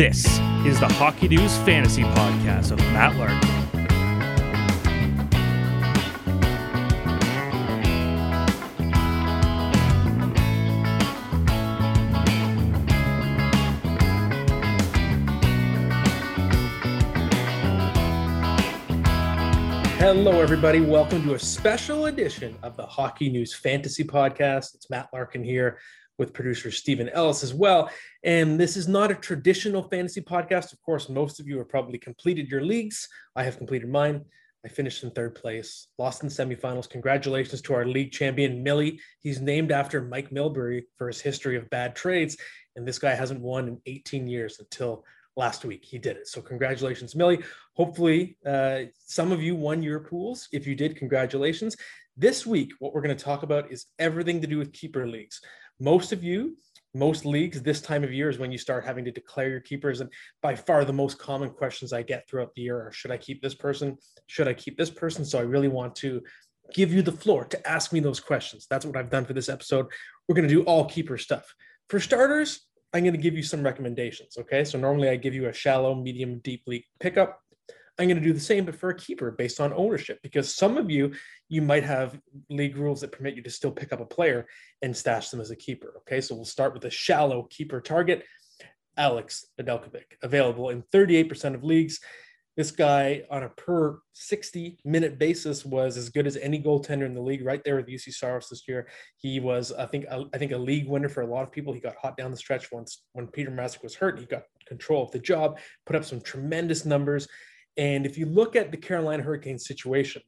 This is the Hockey News Fantasy Podcast with Matt Larkin. Hello, everybody. Welcome to a special edition of the Hockey News Fantasy Podcast. It's Matt Larkin here with producer Stephen Ellis as well. And this is not a traditional fantasy podcast. Of course, most of you have probably completed your leagues. I have completed mine. I finished in third place, lost in semifinals. Congratulations to our league champion, Millie. He's named after Mike Milbury for his history of bad trades. And this guy hasn't won in 18 years until last week. He did it. So, congratulations, Millie. Hopefully, uh, some of you won your pools. If you did, congratulations. This week, what we're going to talk about is everything to do with keeper leagues most of you most leagues this time of year is when you start having to declare your keepers and by far the most common questions i get throughout the year are should i keep this person? Should i keep this person? So i really want to give you the floor to ask me those questions. That's what i've done for this episode. We're going to do all keeper stuff. For starters i'm going to give you some recommendations okay? So normally i give you a shallow medium deep league pickup. I'm going to do the same, but for a keeper based on ownership, because some of you, you might have league rules that permit you to still pick up a player and stash them as a keeper. Okay, so we'll start with a shallow keeper target, Alex Nedeljkovic, available in 38% of leagues. This guy on a per 60 minute basis was as good as any goaltender in the league, right there with Juuse Saros this year. He was, I think, I think a league winner for a lot of people. He got hot down the stretch once when Peter Mrazek was hurt. He got control of the job, put up some tremendous numbers. And if you look at the Carolina Hurricanes situation,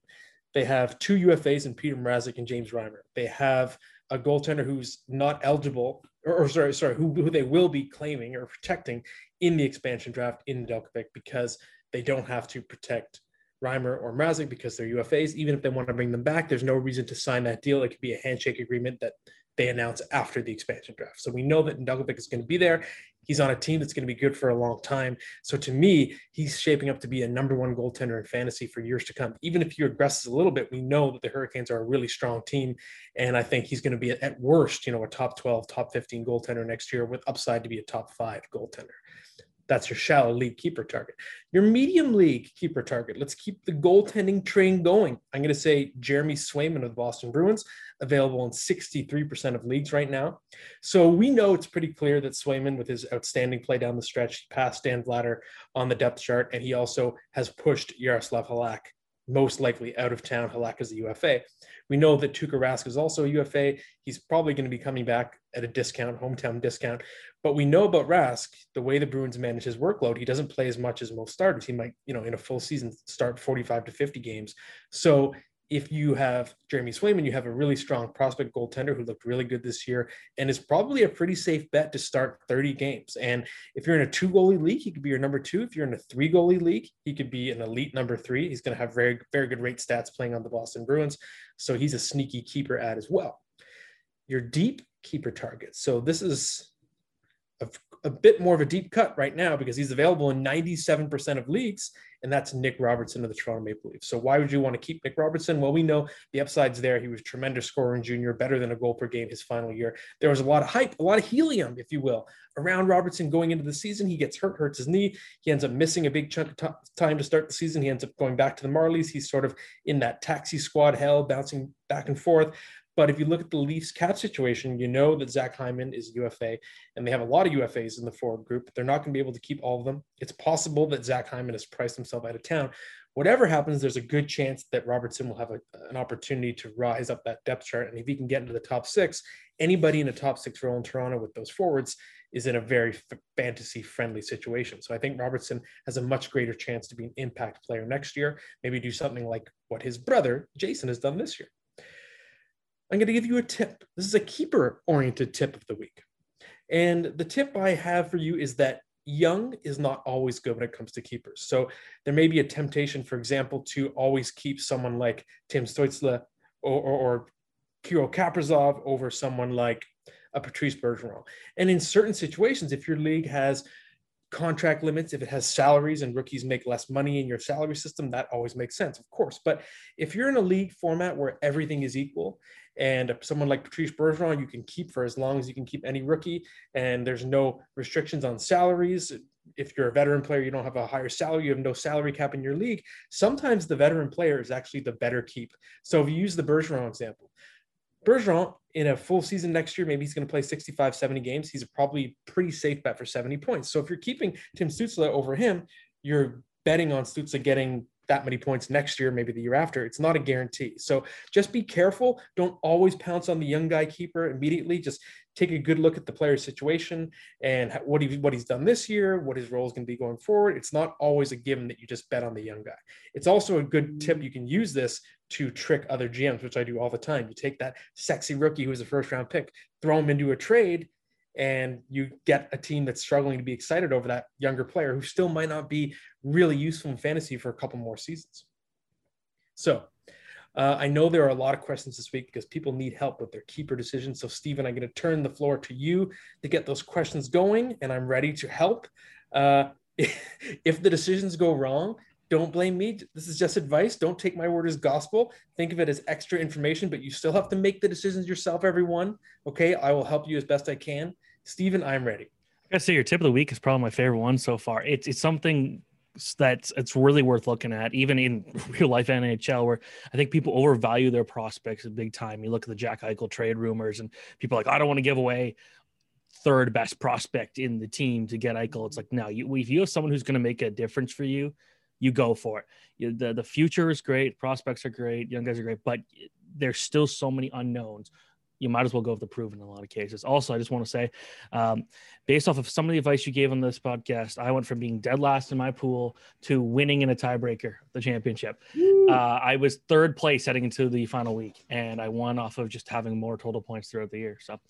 they have two UFAs in Peter Mrazek and James Reimer. They have a goaltender who's not eligible, or, or sorry, sorry, who, who, they will be claiming or protecting in the expansion draft Nedeljkovic because they don't have to protect Reimer or Mrazek because they're UFAs. Even if they want to bring them back, there's no reason to sign that deal. It could be a handshake agreement that they announce after the expansion draft. So we know that Nedeljkovic is going to be there. He's on a team that's going to be good for a long time. So to me, he's shaping up to be a number one goaltender in fantasy for years to come. Even if he regresses a little bit, we know that the Hurricanes are a really strong team. And I think he's going to be at worst, you know, a top 12, top 15 goaltender next year with upside to be a top five goaltender. That's your shallow league keeper target. Your medium league keeper target. Let's keep the goaltending train going. I'm going to say Jeremy Swayman of the Boston Bruins, available in 63% of leagues right now. So we know it's pretty clear that Swayman, with his outstanding play down the stretch, passed Dan Vladar on the depth chart, and he also has pushed Yaroslav Halak most likely out of town. Halak is a UFA. We know that Tuukka Rask is also a UFA. He's probably going to be coming back at a discount, hometown discount. But we know about Rask, the way the Bruins manage his workload, he doesn't play as much as most starters. He might, you know, in a full season start 45 to 50 games. So if you have Jeremy Swayman, you have a really strong prospect goaltender who looked really good this year and is probably a pretty safe bet to start 30 games. And if you're in a two goalie league, he could be your number two. If you're in a three goalie league, he could be an elite number three. He's going to have very, very good rate stats playing on the Boston Bruins. So he's a sneaky keeper ad as well. Your deep keeper target. So this is a, a bit more of a deep cut right now because he's available in 97% of leagues and that's Nick Robertson of the Toronto Maple Leafs. So why would you want to keep Nick Robertson? Well, we know the upside's there. He was tremendous scorer in junior, better than a goal per game his final year. There was a lot of hype, a lot of helium, if you will, around Robertson going into the season. He gets hurt, hurts his knee. He ends up missing a big chunk of t- time to start the season. He ends up going back to the Marlies. He's sort of in that taxi squad hell, bouncing back and forth. But if you look at the Leafs cap situation, you know that Zach Hyman is UFA, and they have a lot of UFAs in the forward group. They're not going to be able to keep all of them. It's possible that Zach Hyman has priced himself out of town. Whatever happens, there's a good chance that Robertson will have a, an opportunity to rise up that depth chart. And if he can get into the top six, anybody in a top six role in Toronto with those forwards is in a very fantasy friendly situation. So I think Robertson has a much greater chance to be an impact player next year, maybe do something like what his brother Jason has done this year. I'm going to give you a tip. This is a keeper oriented tip of the week. And the tip I have for you is that young is not always good when it comes to keepers. So there may be a temptation, for example, to always keep someone like Tim Stützle or, or, or Kirill Kaprizov over someone like a Patrice Bergeron. And in certain situations, if your league has contract limits, if it has salaries and rookies make less money in your salary system, that always makes sense, of course. But if you're in a league format where everything is equal and someone like Patrice Bergeron, you can keep for as long as you can keep any rookie, and there's no restrictions on salaries. if you're a veteran player, you don't have a higher salary, you have no salary cap in your league. Sometimes the veteran player is actually the better keep. So if you use the Bergeron example, Bergeron in a full season next year, maybe he's going to play 65, 70 games. He's a probably pretty safe bet for 70 points. So if you're keeping Tim Stützle over him, you're betting on Stützle getting that many points next year, maybe the year after. It's not a guarantee. So just be careful. Don't always pounce on the young guy keeper immediately. Just take a good look at the player's situation and what he what he's done this year, what his role is going to be going forward. It's not always a given that you just bet on the young guy. It's also a good tip. You can use this to trick other GMs, which I do all the time. You take that sexy rookie who's a first round pick, throw him into a trade, and you get a team that's struggling to be excited over that younger player who still might not be really useful in fantasy for a couple more seasons. So uh, I know there are a lot of questions this week because people need help with their keeper decisions. So, Stephen, I'm going to turn the floor to you to get those questions going, and I'm ready to help. Uh, if the decisions go wrong, don't blame me. This is just advice. Don't take my word as gospel. Think of it as extra information, but you still have to make the decisions yourself, everyone. Okay. I will help you as best I can. Stephen, I'm ready. I gotta say, your tip of the week is probably my favorite one so far. It's, it's something that's it's really worth looking at, even in real life NHL, where I think people overvalue their prospects big time. You look at the Jack Eichel trade rumors, and people like, I don't want to give away third best prospect in the team to get Eichel. It's like, no, you, if you have someone who's going to make a difference for you, you go for it. You, the the future is great, prospects are great, young guys are great, but there's still so many unknowns you might as well go with the proven in a lot of cases. Also, I just want to say, um, based off of some of the advice you gave on this podcast, I went from being dead last in my pool to winning in a tiebreaker, the championship. Uh, I was third place heading into the final week, and I won off of just having more total points throughout the year. So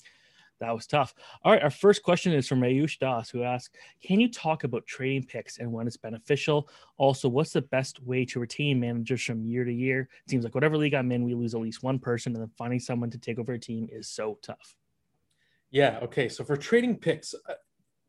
that was tough. All right, our first question is from Mayush Das, who asks, "Can you talk about trading picks and when it's beneficial? Also, what's the best way to retain managers from year to year? It seems like whatever league I'm in, we lose at least one person, and then finding someone to take over a team is so tough." Yeah. Okay. So for trading picks, uh,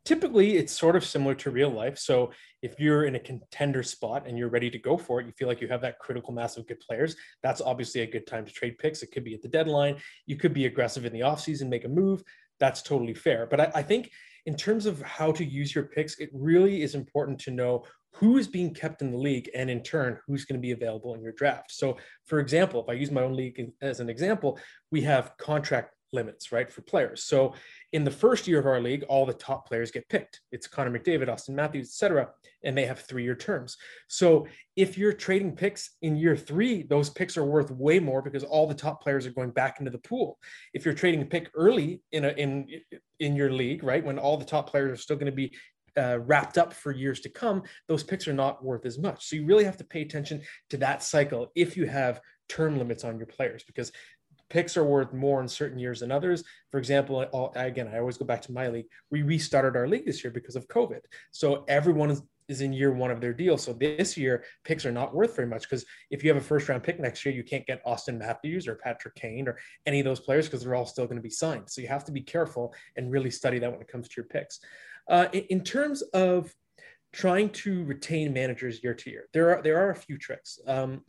typically it's sort of similar to real life. So if you're in a contender spot and you're ready to go for it, you feel like you have that critical mass of good players, that's obviously a good time to trade picks. It could be at the deadline. You could be aggressive in the offseason, make a move that's totally fair. But I, I, think in terms of how to use your picks, it really is important to know who is being kept in the league and in turn who's going to be available in your draft. So, for example, if I use my own league as an example, we have contract limits, right, for players. So in the first year of our league, all the top players get picked. It's Connor McDavid, Auston Matthews, etc., and they have three-year terms. So if you're trading picks in year three, those picks are worth way more because all the top players are going back into the pool. If you're trading a pick early in a in in your league, right, when all the top players are still going to be uh, wrapped up for years to come, those picks are not worth as much. So you really have to pay attention to that cycle if you have term limits on your players because picks are worth more in certain years than others. For example, again, I always go back to my league. We restarted our league this year because of COVID. So everyone is, is in year one of their deal. So this year, picks are not worth very much because if you have a first round pick next year, you can't get Auston Matthews or Patrick Kane or any of those players because they're all still going to be signed. So you have to be careful and really study that when it comes to your picks. Uh, in, in terms of trying to retain managers year to year, there are there are a few tricks. Um,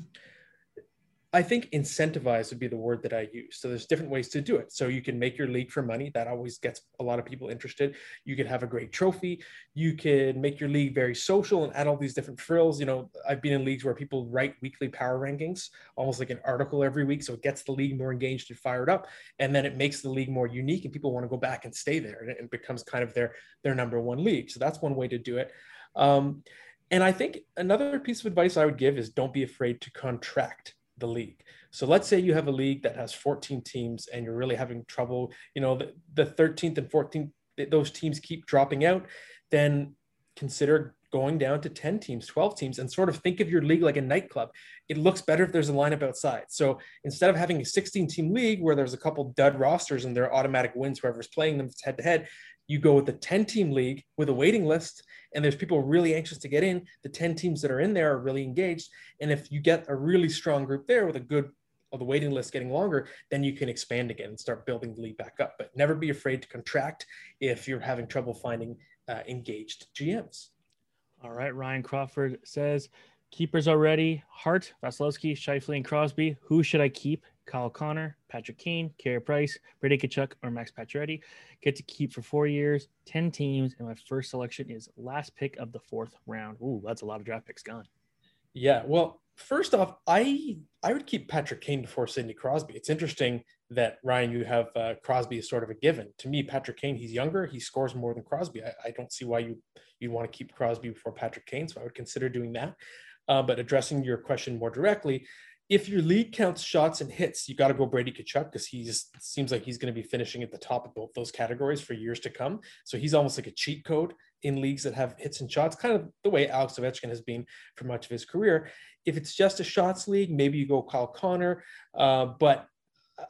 I think incentivize would be the word that I use. So there's different ways to do it. So you can make your league for money. That always gets a lot of people interested. You could have a great trophy. You could make your league very social and add all these different frills. You know, I've been in leagues where people write weekly power rankings, almost like an article every week. So it gets the league more engaged and fired up. And then it makes the league more unique and people want to go back and stay there. And it becomes kind of their, their number one league. So that's one way to do it. Um, and I think another piece of advice I would give is don't be afraid to contract the league. So let's say you have a league that has 14 teams and you're really having trouble, you know, the, the 13th and 14th, those teams keep dropping out, then consider going down to 10 teams, 12 teams, and sort of think of your league like a nightclub. It looks better if there's a lineup outside. So instead of having a 16 team league where there's a couple dud rosters and they're automatic wins, whoever's playing them head to head, you go with a 10 team league with a waiting list and there's people really anxious to get in the 10 teams that are in there are really engaged. And if you get a really strong group there with a good of the waiting list getting longer then you can expand again and start building the lead back up. But never be afraid to contract if you're having trouble finding uh, engaged gms all right ryan crawford says keepers already hart vasilevskiy Scheifele, and crosby who should i keep Kyle Connor, Patrick Kane, Carey Price, Brady Tkachuk, or Max Pacioretty. Get to keep for four years, 10 teams, and my first selection is last pick of the fourth round. Ooh, that's a lot of draft picks gone. Yeah, well, first off, I I would keep Patrick Kane before Sidney Crosby. It's interesting that Ryan, you have uh, Crosby as sort of a given. To me, Patrick Kane, he's younger, he scores more than Crosby. I, I don't see why you you'd want to keep Crosby before Patrick Kane, so I would consider doing that. Uh, but addressing your question more directly, if your league counts shots and hits, you got to go Brady Tkachuk because he seems like he's going to be finishing at the top of both those categories for years to come. So he's almost like a cheat code in leagues that have hits and shots, kind of the way Alex Ovechkin has been for much of his career. If it's just a shots league, maybe you go Kyle Connor. Uh, but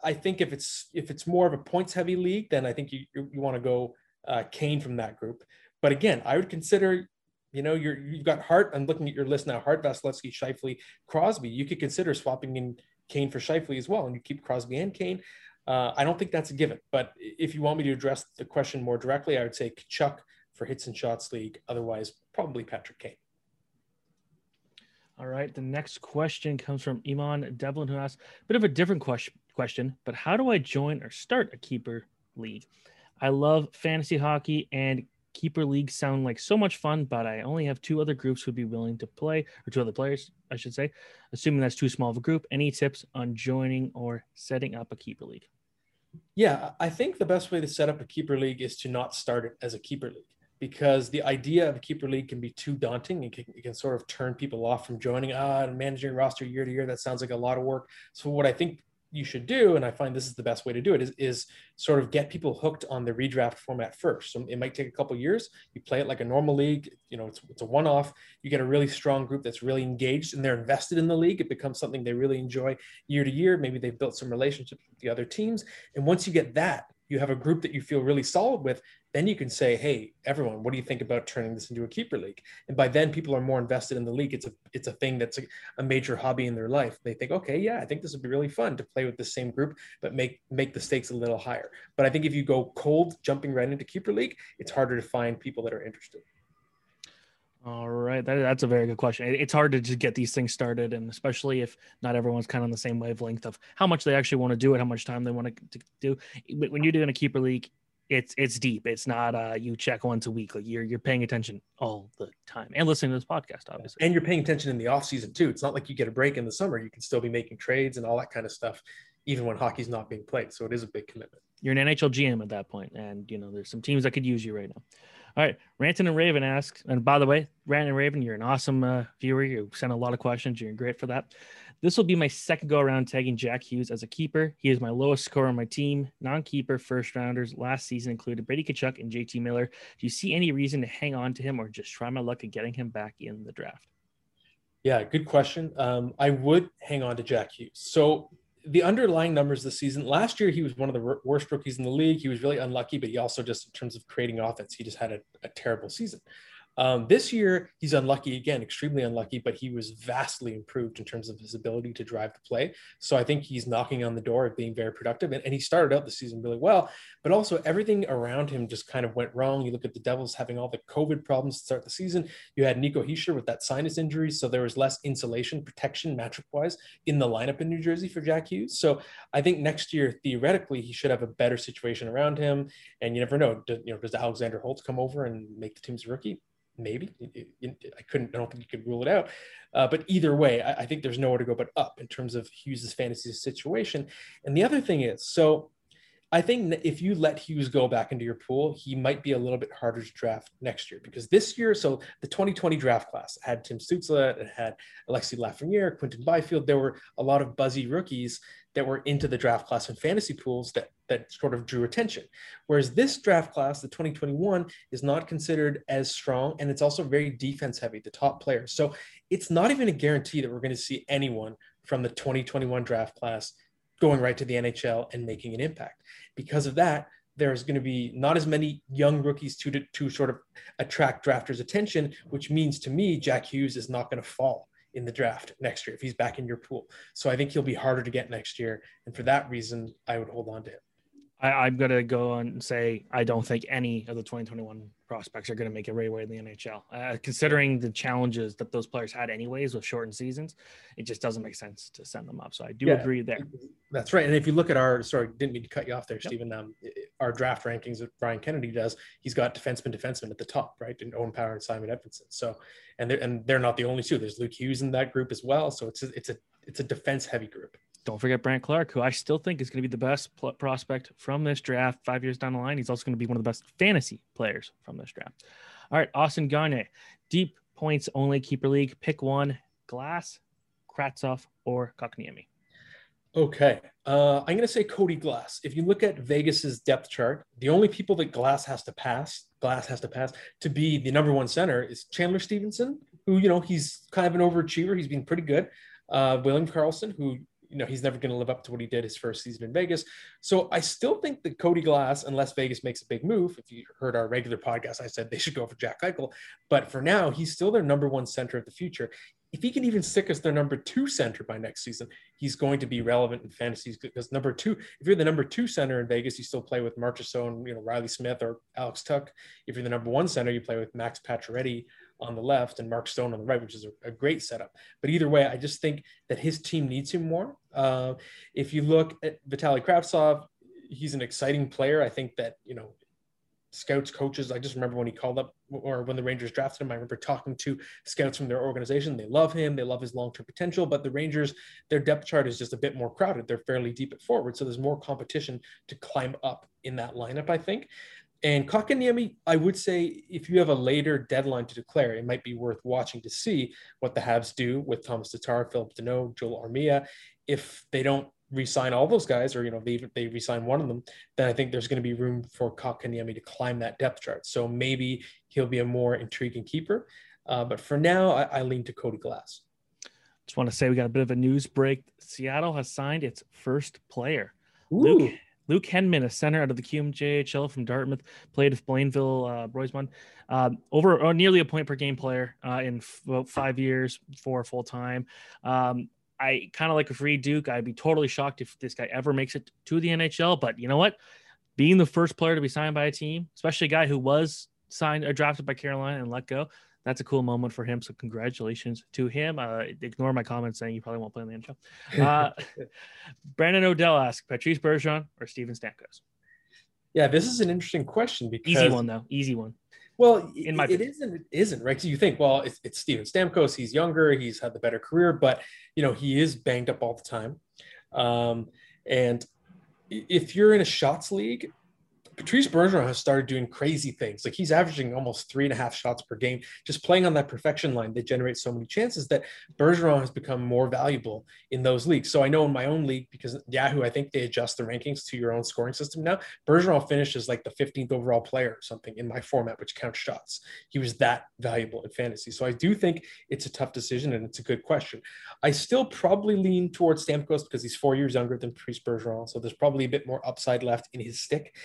I think if it's if it's more of a points heavy league, then I think you you, you want to go uh, Kane from that group. But again, I would consider you know, you're you've got Hart. I'm looking at your list now. Hart, Vasilevskiy, Scheifele, Crosby. You could consider swapping in Kane for Scheifele as well, and you keep Crosby and Kane. Uh, I don't think that's a given. But if you want me to address the question more directly, I would say Tkachuk for hits and shots league. Otherwise, probably Patrick Kane. All right. The next question comes from Iman Devlin, who asks a bit of a different question, question, but how do I join or start a keeper league? I love fantasy hockey and keeper leagues sound like so much fun, but I only have two other groups who'd be willing to play, or two other players, I should say. Assuming that's too small of a group, any tips on joining or setting up a keeper league? Yeah, I think the best way to set up a keeper league is to not start it as a keeper league because the idea of a keeper league can be too daunting. It can, it can sort of turn people off from joining. Ah, managing roster year to year, that sounds like a lot of work. So what I think you should do, and I find this is the best way to do it, is, is sort of get people hooked on the redraft format first. So it might take a couple years. You play it like a normal league. You know, it's, it's a one-off. You get a really strong group that's really engaged and they're invested in the league. It becomes something they really enjoy year to year. Maybe they've built some relationships with the other teams. And once you get that, you have a group that you feel really solid with, then you can say, "Hey, everyone, what do you think about turning this into a keeper league?" And by then, people are more invested in the league. It's a it's a thing that's a, a major hobby in their life. They think, "Okay, yeah, I think this would be really fun to play with the same group, but make make the stakes a little higher." But I think if you go cold, jumping right into keeper league, it's harder to find people that are interested. All right, that, that's a very good question. It's hard to just get these things started, and especially if not everyone's kind of on the same wavelength of how much they actually want to do it, how much time they want to, do. When you're doing a keeper league, it's it's deep. It's not uh, you check once a week. Like you're you're paying attention all the time and listening to this podcast, obviously. And you're paying attention in the off season too. It's not like you get a break in the summer. You can still be making trades and all that kind of stuff, even when hockey's not being played. So it is a big commitment. You're an NHL GM at that point, and you know there's some teams that could use you right now. All right, Ranton and Raven asks, and by the way, Ranton and Raven, you're an awesome uh, viewer. You sent a lot of questions. You're great for that. This will be my second go around tagging Jack Hughes as a keeper. He is my lowest scorer on my team. Non-keeper first rounders last season included Brady Tkachuk and JT Miller. Do you see any reason to hang on to him or just try my luck at getting him back in the draft? Yeah, good question. Um, I would hang on to Jack Hughes. So the underlying numbers this season, last year he was one of the worst rookies in the league. He was really unlucky, but he also just in terms of creating offense, he just had a, a terrible season. Um, this year, he's unlucky again, extremely unlucky, but he was vastly improved in terms of his ability to drive the play. So I think he's knocking on the door of being very productive. And, and, he started out the season really well, but also everything around him just kind of went wrong. You look at the Devils having all the COVID problems to start the season. You had Nico Hischier with that sinus injury. So there was less insulation protection matchup wise in the lineup in New Jersey for Jack Hughes. So I think next year, theoretically, he should have a better situation around him. And you never know, do, you know, does Alexander Holtz come over and make the team's rookie? Maybe I couldn't. I don't think you could rule it out. Uh, but either way, I, I, think there's nowhere to go but up in terms of Hughes's fantasy situation. And the other thing is, so I think if you let Hughes go back into your pool, he might be a little bit harder to draft next year because this year, so the 2020 draft class had Tim Stützle, it had Alexi Lafreniere, Quinton Byfield. There were a lot of buzzy rookies that were into the draft class and fantasy pools that that sort of drew attention. Whereas this draft class, the 2021, is not considered as strong and it's also very defense heavy, the top players. So it's not even a guarantee that we're going to see anyone from the 2021 draft class going right to the NHL and making an impact. Because of that, there's going to be not as many young rookies to, to sort of attract drafters' attention, which means to me, Jack Hughes is not going to fall in the draft next year if he's back in your pool. So I think he'll be harder to get next year. And for that reason, I would hold on to him. I, am going to go and say I don't think any of the 2021 prospects are going to make it right away in the NHL. Uh, considering the challenges that those players had anyways with shortened seasons, it just doesn't make sense to send them up. So I do yeah, agree there. That's right. And if you look at our sorry, didn't mean to cut you off there, yep. Stephen. Um, our draft rankings that Ryan Kennedy does, he's got defenseman, defenseman at the top, right? And Owen Power and Simon Edvinsson. So, and they're and they're not the only two. There's Luke Hughes in that group as well. So it's a, it's a it's a defense heavy group. Don't forget Brandt Clarke, who I still think is going to be the best pl- prospect from this draft five years down the line. He's also going to be one of the best fantasy players from this draft. All right, Austin Gagne, deep points only keeper league. Pick one: Glass, Kravtsov, or Kotkaniemi. Okay, uh, I'm going to say Cody Glass. If you look at Vegas's depth chart, the only people that Glass has to pass, Glass has to pass to be the number one center is Chandler Stephenson, who you know he's kind of an overachiever. He's been pretty good. Uh, William Karlsson, who you know he's never going to live up to what he did his first season in Vegas. So I still think that Cody Glass, unless Vegas makes a big move, if you heard our regular podcast, I said they should go for Jack Eichel. But for now, he's still their number one center of the future. If he can even stick as their number two center by next season, he's going to be relevant in fantasies because number two, if you're the number two center in Vegas, you still play with Marchessault, you know, Reilly Smith or Alex Tuch. If you're the number one center, you play with Max Pacioretty on the left and Mark Stone on the right, which is a, a great setup. But either way, I just think that his team needs him more. Uh, if you look at Vitaly Kravtsov, he's an exciting player. I think that, you know, scouts, coaches, I just remember when he called up or when the Rangers drafted him, I remember talking to scouts from their organization. They love him. They love his long-term potential, but the Rangers, their depth chart is just a bit more crowded. They're fairly deep at forward. So there's more competition to climb up in that lineup, I think. And Kotkaniemi, I would say if you have a later deadline to declare, it might be worth watching to see what the Habs do with Tomas Tatar, Phillip Danault, Joel Armia. If they don't re-sign all those guys, or you know they they re-sign one of them, then I think there's going to be room for Kotkaniemi to climb that depth chart. So maybe he'll be a more intriguing keeper. Uh, but for now, I, I lean to Cody Glass. Just want to say we got a bit of a news break. Seattle has signed its first player. Ooh. Luke Luke Henman, a center out of the QMJHL from Dartmouth, played with Blainville uh. Um, over uh, nearly a point per game player uh, in f- about five years for full time. Um, I kind of like a free Duke. I'd be totally shocked if this guy ever makes it to the NHL. But you know what? Being the first player to be signed by a team, especially a guy who was signed or drafted by Carolina and let go, that's a cool moment for him. So congratulations to him. Uh, ignore my comments saying you probably won't play in the NHL. Uh, Brandon Odell asked Patrice Bergeron or Steven Stamkos. Yeah, this is an interesting question because easy one though, easy one. Well, in my it opinion. isn't. It isn't right. So you think, well, it's, it's Steven Stamkos. He's younger. He's had the better career, but you know he is banged up all the time. Um, and if you're in a shots league, Patrice Bergeron has started doing crazy things. Like he's averaging almost three and a half shots per game, just playing on that perfection line. They generate so many chances that Bergeron has become more valuable in those leagues. So I know in my own league, because Yahoo, I think they adjust the rankings to your own scoring system now. Bergeron finishes like the 15th overall player or something in my format, which counts shots. He was that valuable in fantasy. So I do think it's a tough decision and it's a good question. I still probably lean towards Stamkos because he's four years younger than Patrice Bergeron. So there's probably a bit more upside left in his stick.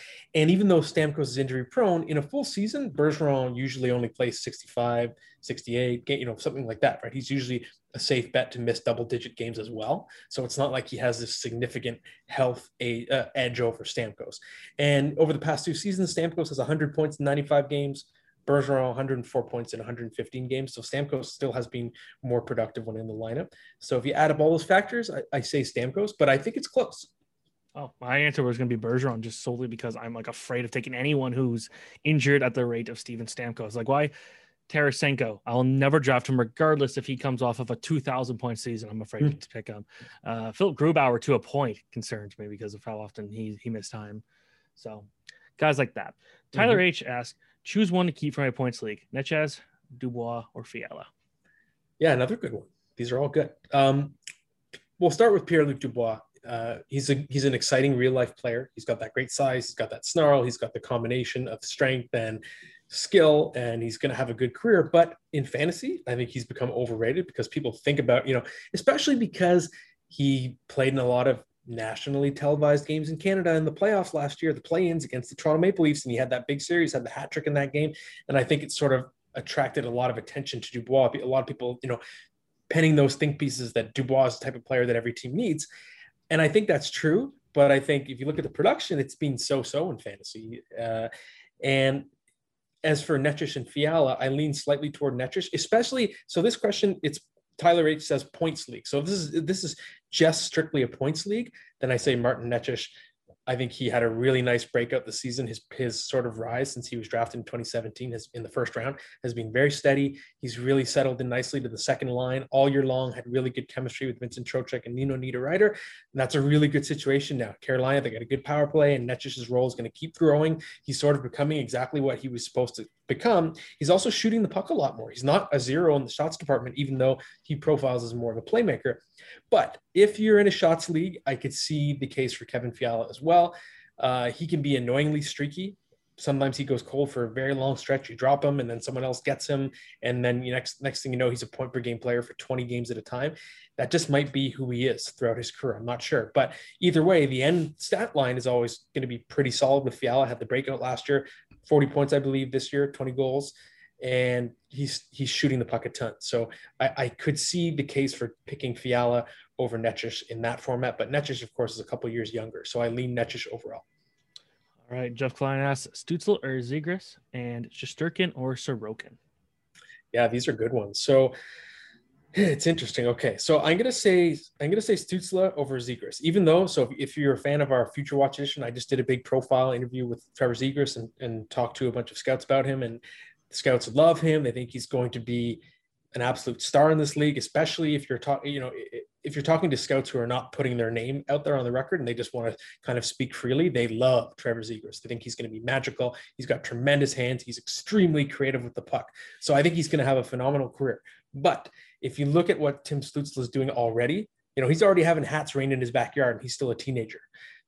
Even though Stamkos is injury prone, in a full season, Bergeron usually only plays 65, 68, you know, something like that, right? He's usually a safe bet to miss double digit games as well. So it's not like he has this significant health uh, edge over Stamkos. And over the past two seasons, Stamkos has 100 points in 95 games. Bergeron 104 points in 115 games. So Stamkos still has been more productive when in the lineup. So if you add up all those factors, I, I say Stamkos, but I think it's close. Oh, my answer was going to be Bergeron just solely because I'm like afraid of taking anyone who's injured at the rate of Steven Stamkos. Like, why Tarasenko? I'll never draft him regardless if he comes off of a 2,000 point season. I'm afraid mm. to pick him. Uh, Philip Grubauer, to a point, concerns me because of how often he, he missed time. So, guys like that. Tyler mm-hmm. H asks, choose one to keep from my points league Necas, Dubois, or Fiala. Yeah, another good one. These are all good. Um, we'll start with Pierre Luc Dubois uh, he's a he's an exciting real life player. He's got that great size. He's got that snarl. He's got the combination of strength and skill, and he's going to have a good career. But in fantasy, I think he's become overrated because people think about you know, especially because he played in a lot of nationally televised games in Canada in the playoffs last year, the play-ins against the Toronto Maple Leafs, and he had that big series, had the hat trick in that game, and I think it sort of attracted a lot of attention to Dubois. A lot of people, you know, penning those think pieces that Dubois is the type of player that every team needs. And I think that's true. But I think if you look at the production, it's been so so in fantasy. Uh, and as for Necas and Fiala, I lean slightly toward Necas, especially. So this question, it's Tyler H says points league. So if this is this is just strictly a points league, then I say Martin Necas I think he had a really nice breakout this season. His his sort of rise since he was drafted in 2017 has in the first round has been very steady. He's really settled in nicely to the second line all year long. Had really good chemistry with Vincent Trocheck and Nino Niederreiter. And that's a really good situation now. Carolina they got a good power play, and Necas's role is going to keep growing. He's sort of becoming exactly what he was supposed to become. He's also shooting the puck a lot more. He's not a zero in the shots department, even though he profiles as more of a playmaker. But if you're in a shots league, I could see the case for Kevin Fiala as well. Uh, he can be annoyingly streaky. Sometimes he goes cold for a very long stretch. You drop him, and then someone else gets him, and then you next next thing you know, he's a point per game player for 20 games at a time. That just might be who he is throughout his career. I'm not sure, but either way, the end stat line is always going to be pretty solid. With Fiala had the breakout last year, 40 points, I believe, this year, 20 goals and he's he's shooting the puck a ton. So I, I could see the case for picking Fiala over Necas in that format, but Necas, of course, is a couple years younger. So I lean Necas overall. All right, Jeff Klein asks Stützle or Zegras and Shesterkin or Sorokin. Yeah, these are good ones. So it's interesting. Okay, so I'm gonna say I'm gonna say Stützle over Zegras, even though. So if, you're a fan of our Future Watch edition, I just did a big profile interview with Trevor Zegras and, and talked to a bunch of scouts about him, and the scouts love him. They think he's going to be an absolute star in this league, especially if you're talking, you know, if you're talking to scouts who are not putting their name out there on the record and they just want to kind of speak freely, they love Trevor Zegras. They think he's going to be magical. He's got tremendous hands. He's extremely creative with the puck. So I think he's going to have a phenomenal career. But if you look at what Tim Stützle is doing already, you know, he's already having hats rain in his backyard and he's still a teenager.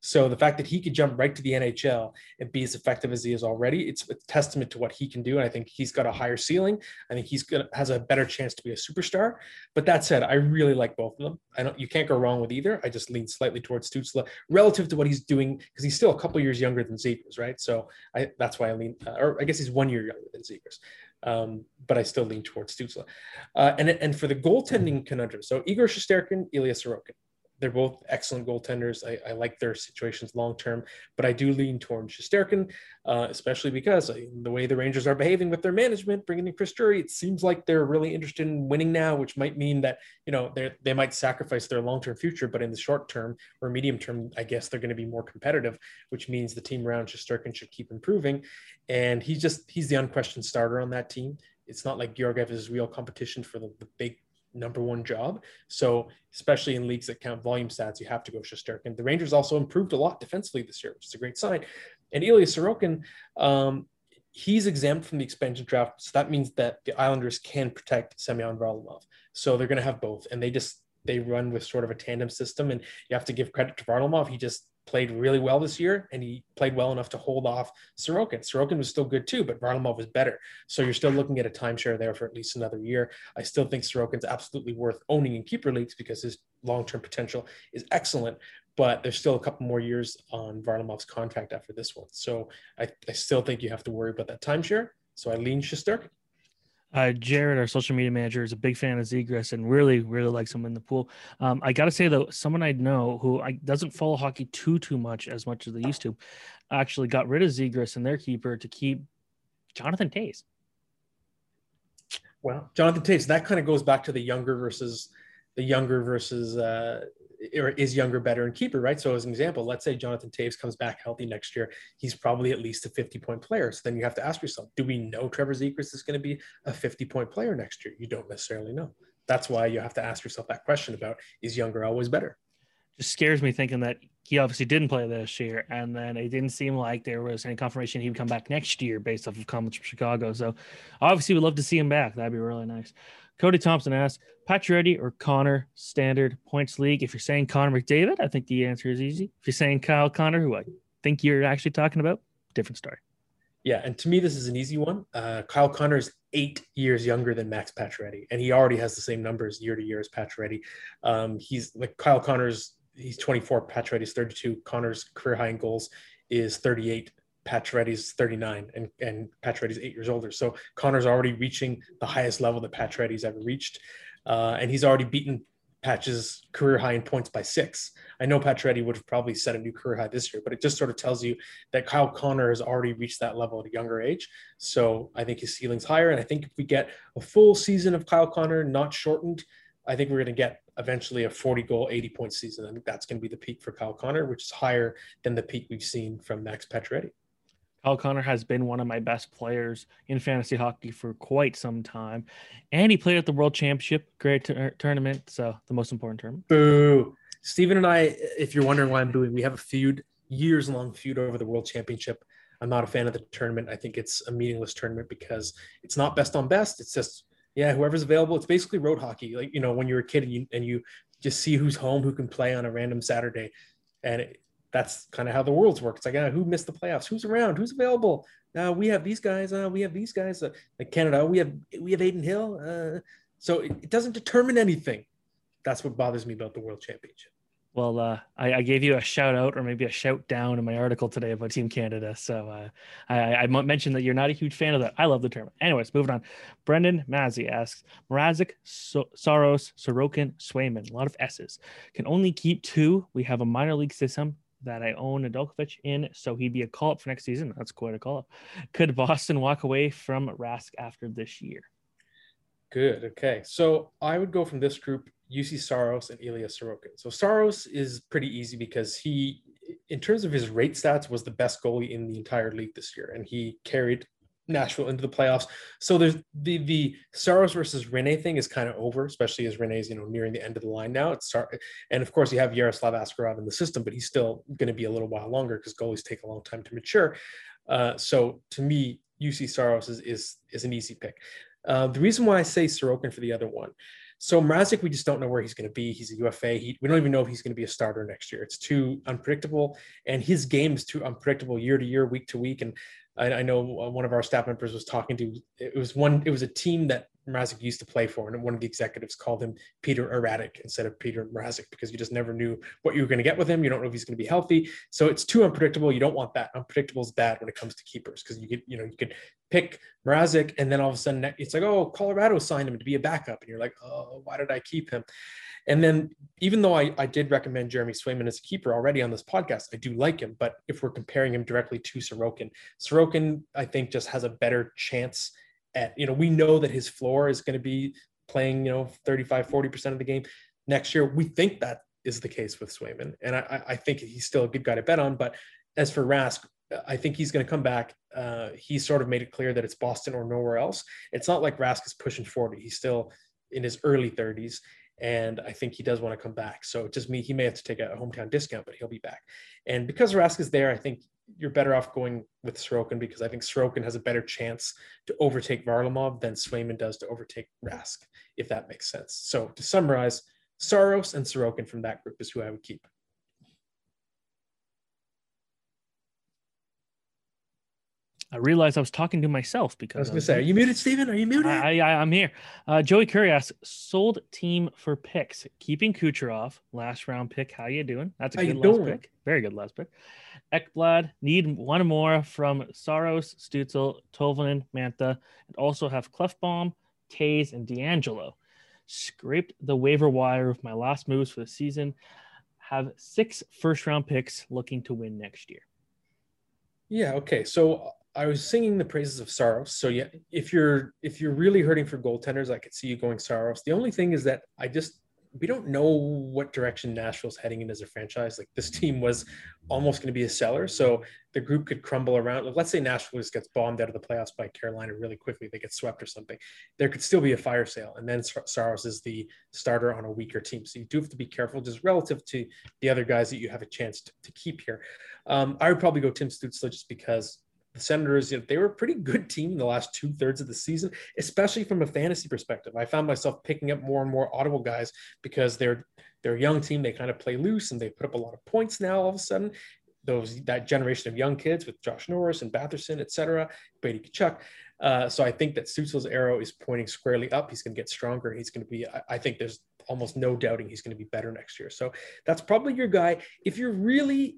So the fact that he could jump right to the NHL and be as effective as he is already, it's a testament to what he can do. And I think he's got a higher ceiling. I think he's gonna has a better chance to be a superstar. But that said, I really like both of them. I don't you can't go wrong with either. I just lean slightly towards Stützle relative to what he's doing because he's still a couple years younger than Zegras, right? So I that's why I lean, uh, or I guess he's one year younger than Zegras. Um, but I still lean towards Stützle. Uh, and and for the goaltending conundrum, so Igor Shesterkin, Ilya Sorokin. They're both excellent goaltenders. I, I like their situations long term, but I do lean towards Shesterkin, uh, especially because uh, the way the Rangers are behaving with their management, bringing in Chris Drury, it seems like they're really interested in winning now, which might mean that you know they they might sacrifice their long term future, but in the short term or medium term, I guess they're going to be more competitive, which means the team around Shesterkin should keep improving, and he's just he's the unquestioned starter on that team. It's not like Georgiev is real competition for the, the big number one job. So especially in leagues that count volume stats, you have to go Shesterkin. The Rangers also improved a lot defensively this year, which is a great sign. And Ilya Sorokin, um, he's exempt from the expansion draft. So that means that the Islanders can protect Semyon Varlamov. So they're going to have both. And they just, they run with sort of a tandem system. And you have to give credit to Varlamov. He just played really well this year, and he played well enough to hold off Sorokin. Sorokin was still good too, but Varlamov was better. So you're still looking at a timeshare there for at least another year. I still think Sorokin's absolutely worth owning in keeper leagues because his long-term potential is excellent. But there's still a couple more years on Varlamov's contract after this one. So I, I still think you have to worry about that timeshare. So I lean Shesterkin. Uh, Jared, our social media manager, is a big fan of Zegras and really, really likes him in the pool. Um, I got to say though, someone I know who I, doesn't follow hockey too too much as much as they used to, actually got rid of Zegras and their keeper to keep Jonathan Toews. Well, Jonathan Toews, that kind of goes back to the younger versus the younger versus uh, or is younger better and keeper, right? So as an example, let's say Jonathan Toews comes back healthy next year, he's probably at least a 50 point player. So then you have to ask yourself, do we know Trevor Zegras is going to be a 50 point player next year? You don't necessarily know. That's why you have to ask yourself that question about is younger always better? Just scares me thinking that he obviously didn't play this year, and then it didn't seem like there was any confirmation he would come back next year based off of comments from Chicago. So obviously, we'd love to see him back. That'd be really nice. Cody Thompson asks, Pacioretty or Connor standard points league? If you're saying Connor McDavid, I think the answer is easy. If you're saying Kyle Connor, who I think you're actually talking about, different story. Yeah, and to me, this is an easy one. Uh, Kyle Connor is eight years younger than Max Pacioretty, and he already has the same numbers year to year as Pacioretty. Um, he's like Kyle Connor's. He's 24. Pacioretty's 32. Connor's career high in goals is 38. Pacioretty's 39 and, and Pacioretty's eight years older. So Connor's already reaching the highest level that Pacioretty's ever reached. Uh, and he's already beaten Patch's career high in points by six. I know Pacioretty would have probably set a new career high this year, but it just sort of tells you that Kyle Connor has already reached that level at a younger age. So I think his ceiling's higher. And I think if we get a full season of Kyle Connor, not shortened, I think we're going to get eventually a 40 goal, 80 point season. I think that's going to be the peak for Kyle Connor, which is higher than the peak we've seen from Max Pacioretty. Kyle Connor has been one of my best players in fantasy hockey for quite some time. And he played at the World Championship, great tournament. So, the most important tournament. Boo. Steven and I, if you're wondering why I'm booing, we have a feud, years long feud over the World Championship. I'm not a fan of the tournament. I think it's a meaningless tournament because it's not best on best. It's just, yeah, whoever's available. It's basically road hockey. Like, you know, when you're a kid and you, and you just see who's home, who can play on a random Saturday. And it, that's kind of how the world's work. It's like, uh, who missed the playoffs? Who's around? Who's available? Uh, we have these guys. Uh, we have these guys. Uh, like Canada, we have we have Adin Hill. Uh, so it, it, doesn't determine anything. That's what bothers me about the World Championship. Well, uh, I, I, gave you a shout out or maybe a shout down in my article today about Team Canada. So uh, I, I mentioned that you're not a huge fan of that. I love the term. Anyways, moving on. Brendan Mazzy asks Mrazek, so- Saros, Sorokin, Swayman, a lot of S's. Can only keep two. We have a minor league system that I own Nedeljkovic in, so he'd be a call up for next season. That's quite a call up. Could Boston walk away from Rask after this year? Good. Okay. So I would go from this group Juuse Saros and Ilya Sorokin. So Saros is pretty easy because he, in terms of his rate stats, was the best goalie in the entire league this year, and he carried Nashville into the playoffs. So there's the the Saros versus Rinne thing is kind of over, especially as Rinne's you know nearing the end of the line now. It's start, and of course you have Yaroslav Askarov in the system, but he's still going to be a little while longer because goalies take a long time to mature. Uh, so to me, Juuse Saros is is is an easy pick. Uh, the reason why I say Sorokin for the other one. So Mrazek, we just don't know where he's going to be. He's a UFA. He, we don't even know if he's going to be a starter next year. It's too unpredictable, and his game is too unpredictable year to year, week to week. And I, I, know one of our staff members was talking to. It was one. It was a team that Mrazek used to play for, and one of the executives called him Peter Erratic instead of Peter Mrazek because you just never knew what you were going to get with him. You don't know if he's going to be healthy, so it's too unpredictable. You don't want that. Unpredictable is bad when it comes to keepers because you could, you know, you could pick Mrazek, and then all of a sudden it's like, oh, Colorado signed him to be a backup, and you're like, oh, why did I keep him? And then, even though I, I did recommend Jeremy Swayman as a keeper already on this podcast, I do like him. But if we're comparing him directly to Sorokin, Sorokin, I think, just has a better chance at, you know, we know that his floor is going to be playing, you know, 35, 40% of the game next year. We think that is the case with Swayman. And I, I think he's still a good guy to bet on. But as for Rask, I think he's going to come back. Uh, he sort of made it clear that it's Boston or nowhere else. It's not like Rask is pushing 40. He's still in his early 30s and I think he does want to come back. So just me, he may have to take a hometown discount, but he'll be back. And because Rask is there, I think you're better off going with Sorokin because I think Sorokin has a better chance to overtake Varlamov than Swayman does to overtake Rask, if that makes sense. So to summarize, Saros and Sorokin from that group is who I would keep. I realized I was talking to myself because I was going to say, "Are you muted, Steven? Are you muted?" I, I, am here. Uh, Joey Curry asks, "Sold team for picks, keeping Kucherov, last round pick. How you doing? That's a how good last doing? pick. Very good last pick. Ekblad need one more from Saros, Stützle, Tolvanen, Mantha, and also have Klefbom, Toews, and DeAngelo. Scraped the waiver wire with my last moves for the season. Have six first round picks looking to win next year." Yeah. Okay. So I was singing the praises of Saros. So yeah, if you're if you're really hurting for goaltenders, I could see you going Saros. The only thing is that I just we don't know what direction Nashville's heading in as a franchise. Like this team was almost going to be a seller, so the group could crumble around. Like, let's say Nashville just gets bombed out of the playoffs by Carolina really quickly, they get swept or something. There could still be a fire sale, and then Saros is the starter on a weaker team. So you do have to be careful, just relative to the other guys that you have a chance to, to keep here. Um, I would probably go Tim Stützle just because the Senators, you know, they were a pretty good team the last two thirds of the season, especially from a fantasy perspective. I found myself picking up more and more Ottawa guys because they're they're a young team. They kind of play loose and they put up a lot of points now. All of a sudden, those that generation of young kids with Josh Norris and Batherson, et cetera, Brady Tkachuk. Uh, so I think that Stützle's arrow is pointing squarely up. He's going to get stronger. He's going to be. I, I think there's almost no doubting he's going to be better next year. So that's probably your guy. If you're really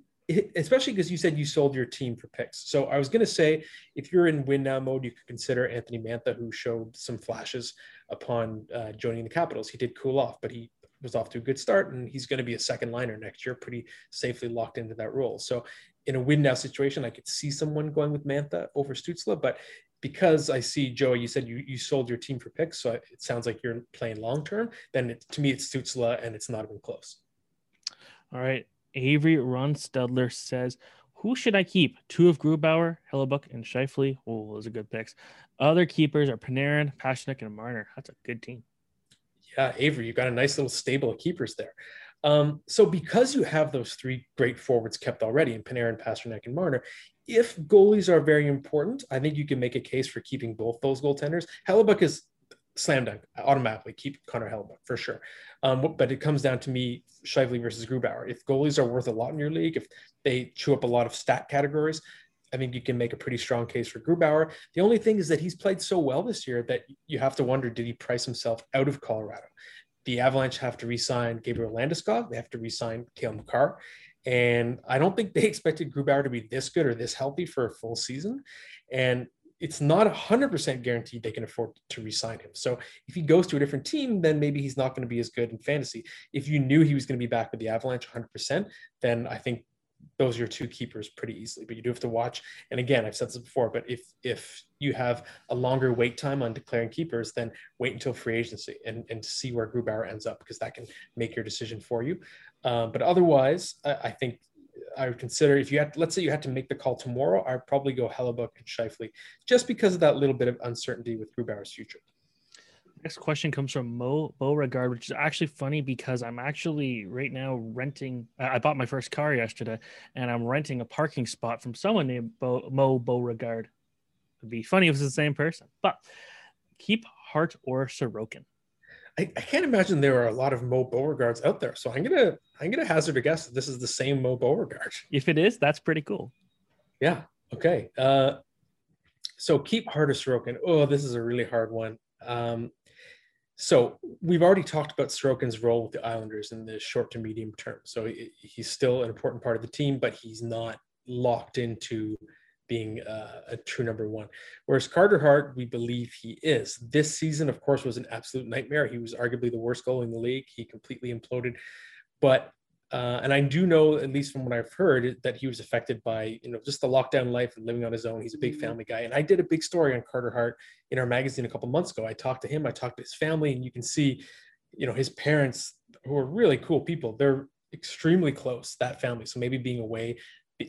especially because you said you sold your team for picks. So I was going to say, if you're in win now mode, you could consider Anthony Mantha, who showed some flashes upon uh, joining the Capitals. He did cool off, but he was off to a good start, and he's going to be a second liner next year, pretty safely locked into that role. So in a win now situation, I could see someone going with Mantha over Stützle, but because I see Joe, you said you, you sold your team for picks, so it sounds like you're playing long term. Then it, to me, it's Stützle, and it's not even close. All right, Avery Runstudler says, "Who should I keep? Two of Grubauer, Hellebuyck, and Scheifele. Oh, those are good picks. Other keepers are Panarin, Pastrnak, and Marner. That's a good team." Yeah, Avery, you've got a nice little stable of keepers there. Um, so because you have those three great forwards kept already in Panarin, Pastrnak, and Marner, if goalies are very important, I think you can make a case for keeping both those goaltenders. Hellebuyck is slam dunk automatically keep Connor Hellebuyck for sure. Um, but it comes down to me, Scheifele versus Grubauer. If goalies are worth a lot in your league, if they chew up a lot of stat categories, I think you can make a pretty strong case for Grubauer. The only thing is that he's played so well this year that you have to wonder, did he price himself out of Colorado? the Avalanche have to re-sign Gabriel Landeskog. They have to re-sign Cale Makar. And I don't think they expected Grubauer to be this good or this healthy for a full season. And it's not 100% guaranteed they can afford to re-sign him. So if he goes to a different team, then maybe he's not going to be as good in fantasy. If you knew he was going to be back with the Avalanche 100%, then I think those are your two keepers pretty easily. But you do have to watch. And again, I've said this before, but if if you have a longer wait time on declaring keepers, then wait until free agency and, and see where Grubauer ends up because that can make your decision for you. Um, but otherwise, I, I, think I would consider if you had, let's say you had to make the call tomorrow, I'd probably go Hellebuyck and Scheifele just because of that little bit of uncertainty with Grubauer's future. Next question comes from Mo Beauregard, which is actually funny because I'm actually right now renting. I bought my first car yesterday, and I'm renting a parking spot from someone named Bo, Mo Beauregard. It'd be funny if it's the same person, but keep Hart or Sorokin. I, I, can't imagine there are a lot of Mo Beauregards out there, so I'm gonna I'm gonna hazard a guess that this is the same Mo Beauregard. If it is, that's pretty cool. Yeah. Okay. Uh, so keep Hart or Sorokin. Oh, this is a really hard one. Um, so we've already talked about Sorokin's role with the Islanders in the short to medium term. So he's still an important part of the team, but he's not locked into being uh, a true number one. Whereas Carter Hart, we believe he is. This season, of course, was an absolute nightmare. He was arguably the worst goal in the league. He completely imploded. But uh, and I do know, at least from what I've heard, that he was affected by you know just the lockdown life and living on his own. He's a big mm-hmm. family guy, and I did a big story on Carter Hart in our magazine a couple months ago. I talked to him, I talked to his family, and you can see, you know, his parents who are really cool people. They're extremely close that family. So maybe being away,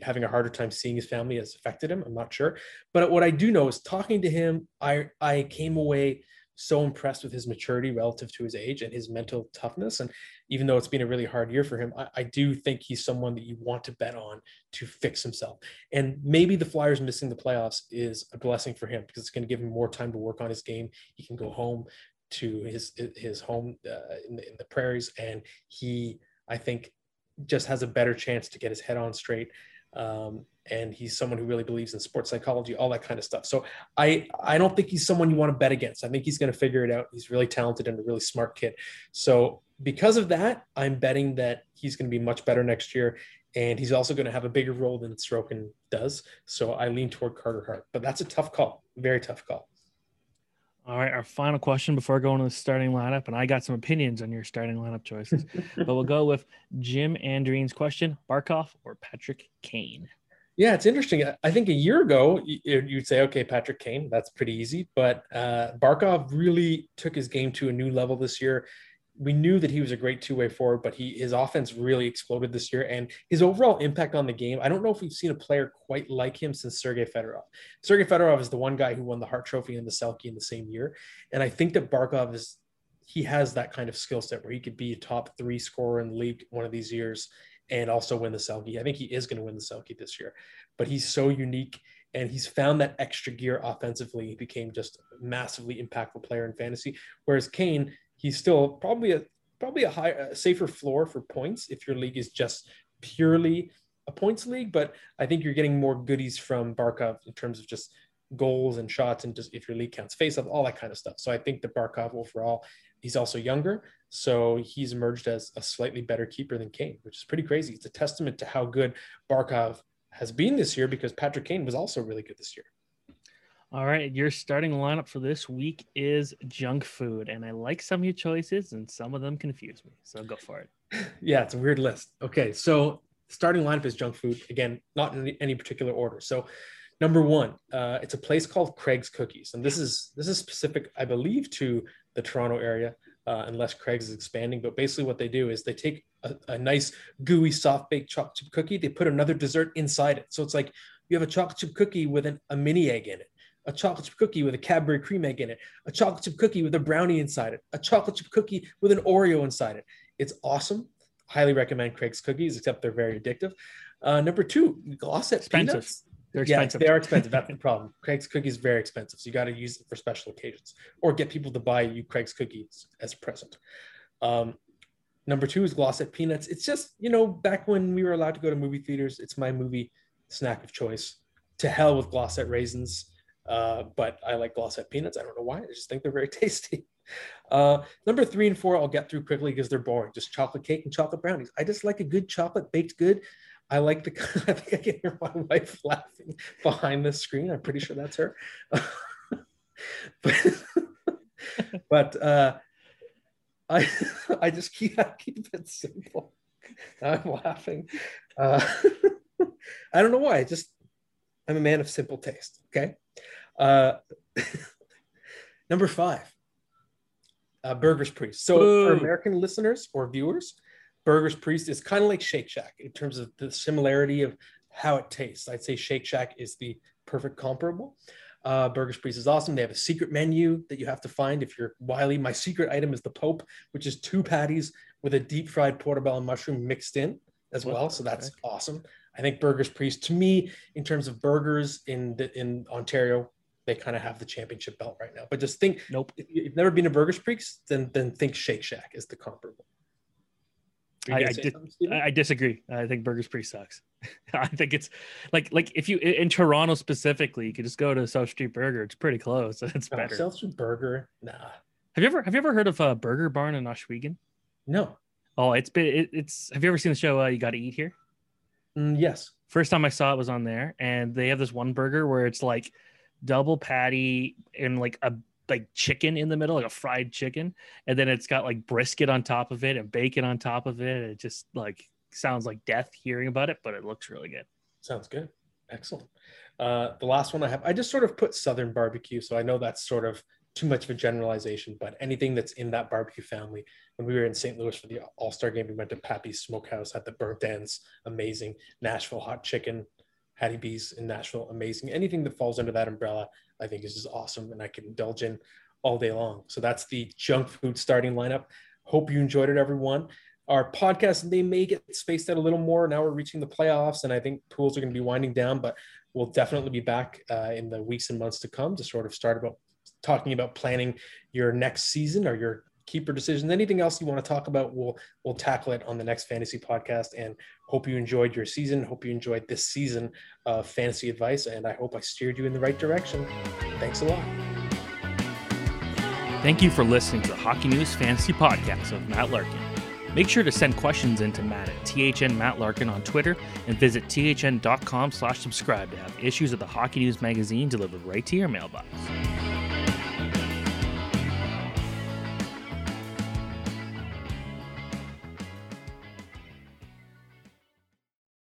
having a harder time seeing his family has affected him. I'm not sure, but what I do know is talking to him, I I came away so impressed with his maturity relative to his age and his mental toughness. And even though it's been a really hard year for him, I, I, do think he's someone that you want to bet on to fix himself. And maybe the Flyers missing the playoffs is a blessing for him because it's going to give him more time to work on his game. He can go home to his his home uh, in, the, in the prairies, and he, I think, just has a better chance to get his head on straight. Um, and he's someone who really believes in sports psychology, all that kind of stuff. So I I don't think he's someone you want to bet against. I think he's going to figure it out. He's really talented and a really smart kid. So because of that, I'm betting that he's going to be much better next year, and he's also going to have a bigger role than Sorokin does. So I lean toward Carter Hart, but that's a tough call, very tough call. All right, our final question before going to the starting lineup, and I got some opinions on your starting lineup choices, but we'll go with Jim Andreen's question: Barkov or Patrick Kane? Yeah, it's interesting. I think a year ago you'd say, okay, Patrick Kane, that's pretty easy. But uh, Barkov really took his game to a new level this year. We knew that he was a great two-way forward, but he his offense really exploded this year, and his overall impact on the game. I don't know if we've seen a player quite like him since Sergei Fedorov. Sergei Fedorov is the one guy who won the Hart Trophy and the Selke in the same year, and I think that Barkov is he has that kind of skill set where he could be a top three scorer in the league one of these years and also win the Selke. I think he is going to win the Selke this year, but he's so unique and he's found that extra gear offensively. He became just a massively impactful player in fantasy. Whereas Kane, he's still probably a probably a high a safer floor for points if your league is just purely a points league. But I think you're getting more goodies from Barkov in terms of just goals and shots and just if your league counts face off, all that kind of stuff. So I think that Barkov overall, he's also younger. So he's emerged as a slightly better keeper than Kane, which is pretty crazy. It's a testament to how good Barkov has been this year because Patrick Kane was also really good this year. All right, your starting lineup for this week is junk food, and I like some of your choices, and some of them confuse me. So go for it. Yeah, it's a weird list. Okay, so starting lineup is junk food. Again, not in any particular order. So number one, uh, it's a place called Craig's Cookies, and this is this is specific, I believe, to the Toronto area, uh, unless Craig's is expanding. But basically, what they do is they take a, a nice gooey soft baked chocolate chip cookie, they put another dessert inside it. So it's like you have a chocolate chip cookie with an, a mini egg in it a chocolate chip cookie with a Cadbury cream egg in it, a chocolate chip cookie with a brownie inside it, a chocolate chip cookie with an Oreo inside it. It's awesome. Highly recommend Craig's cookies, except they're very addictive. Uh, number two, Glosette Expensive. peanuts. They're expensive. Yeah, they are expensive. That's the problem. Craig's cookies are very expensive, so you got to use it for special occasions or get people to buy you Craig's cookies as a present. Um, number two is Glosette peanuts. It's just you know back when we were allowed to go to movie theaters, it's my movie snack of choice. To hell with Glosette raisins, uh, but I like Glosette peanuts. I don't know why. I just think they're very tasty. Uh, number three and four, I'll get through quickly because they're boring. Just chocolate cake and chocolate brownies. I just like a good chocolate baked good. I like the. I think I can hear my wife laughing behind the screen. I'm pretty sure that's her. but but uh, I I just keep I keep it simple. I'm laughing. Uh, I don't know why. I just I'm a man of simple taste. Okay. Uh, number five, uh, Burgers Priest. So for American listeners or viewers, Burgers Priest is kind of like Shake Shack in terms of the similarity of how it tastes. I'd say Shake Shack is the perfect comparable. Uh, Burgers Priest is awesome. They have a secret menu that you have to find if you're wily. My secret item is the Pope, which is two patties with a deep fried portobello mushroom mixed in as What well. So that's heck? awesome. I think Burgers Priest, to me, in terms of burgers in the, in Ontario, they kind of have the championship belt right now. But just think, Nope. if you- you've never been to Burgers Priest, then then think Shake Shack is the comparable. I- I did- I disagree. I think Burgers Priest sucks. I think it's like like if you in Toronto specifically, you could just go to South Street Burger. It's pretty close. It's better. South Street Burger, nah, have you ever have you ever heard of a Burger Barn in Ohsweken? no. Oh, it's been it, it's. Have you ever seen the show uh, You Got to Eat Here? Mm, yes, First time I saw it was on there, and they have this one burger where it's like double patty and like a like chicken in the middle, like a fried chicken, and then it's got like brisket on top of it and bacon on top of it. It just like sounds like death hearing about it, but it looks really good. sounds good. Excellent. Uh, the last one I have, I just sort of put Southern barbecue, so I know that's sort of too much of a generalization, but anything that's in that barbecue family. When we were in St. Louis for the All Star game, we went to Pappy's Smokehouse, at the burnt ends, amazing. Nashville hot chicken, Hattie B's in Nashville, amazing. Anything that falls under that umbrella, I think is just awesome, and I can indulge in all day long. So that's the junk food starting lineup. Hope you enjoyed it, everyone. Our podcast they may get spaced out a little more. Now we're reaching the playoffs, and I think pools are going to be winding down, but we'll definitely be back uh, in the weeks and months to come to sort of start about talking about planning your next season or your keeper decisions. Anything else you want to talk about, we'll we'll tackle it on the next fantasy podcast. And hope you enjoyed your season. Hope you enjoyed this season of fantasy advice, and I hope I steered you in the right direction. Thanks a lot. Thank you for listening to the Hockey News Fantasy Podcast with Matt Larkin. Make sure to send questions in to Matt at THN Matt Larkin on Twitter and visit thn.com slash subscribe to have issues of the Hockey News magazine delivered right to your mailbox.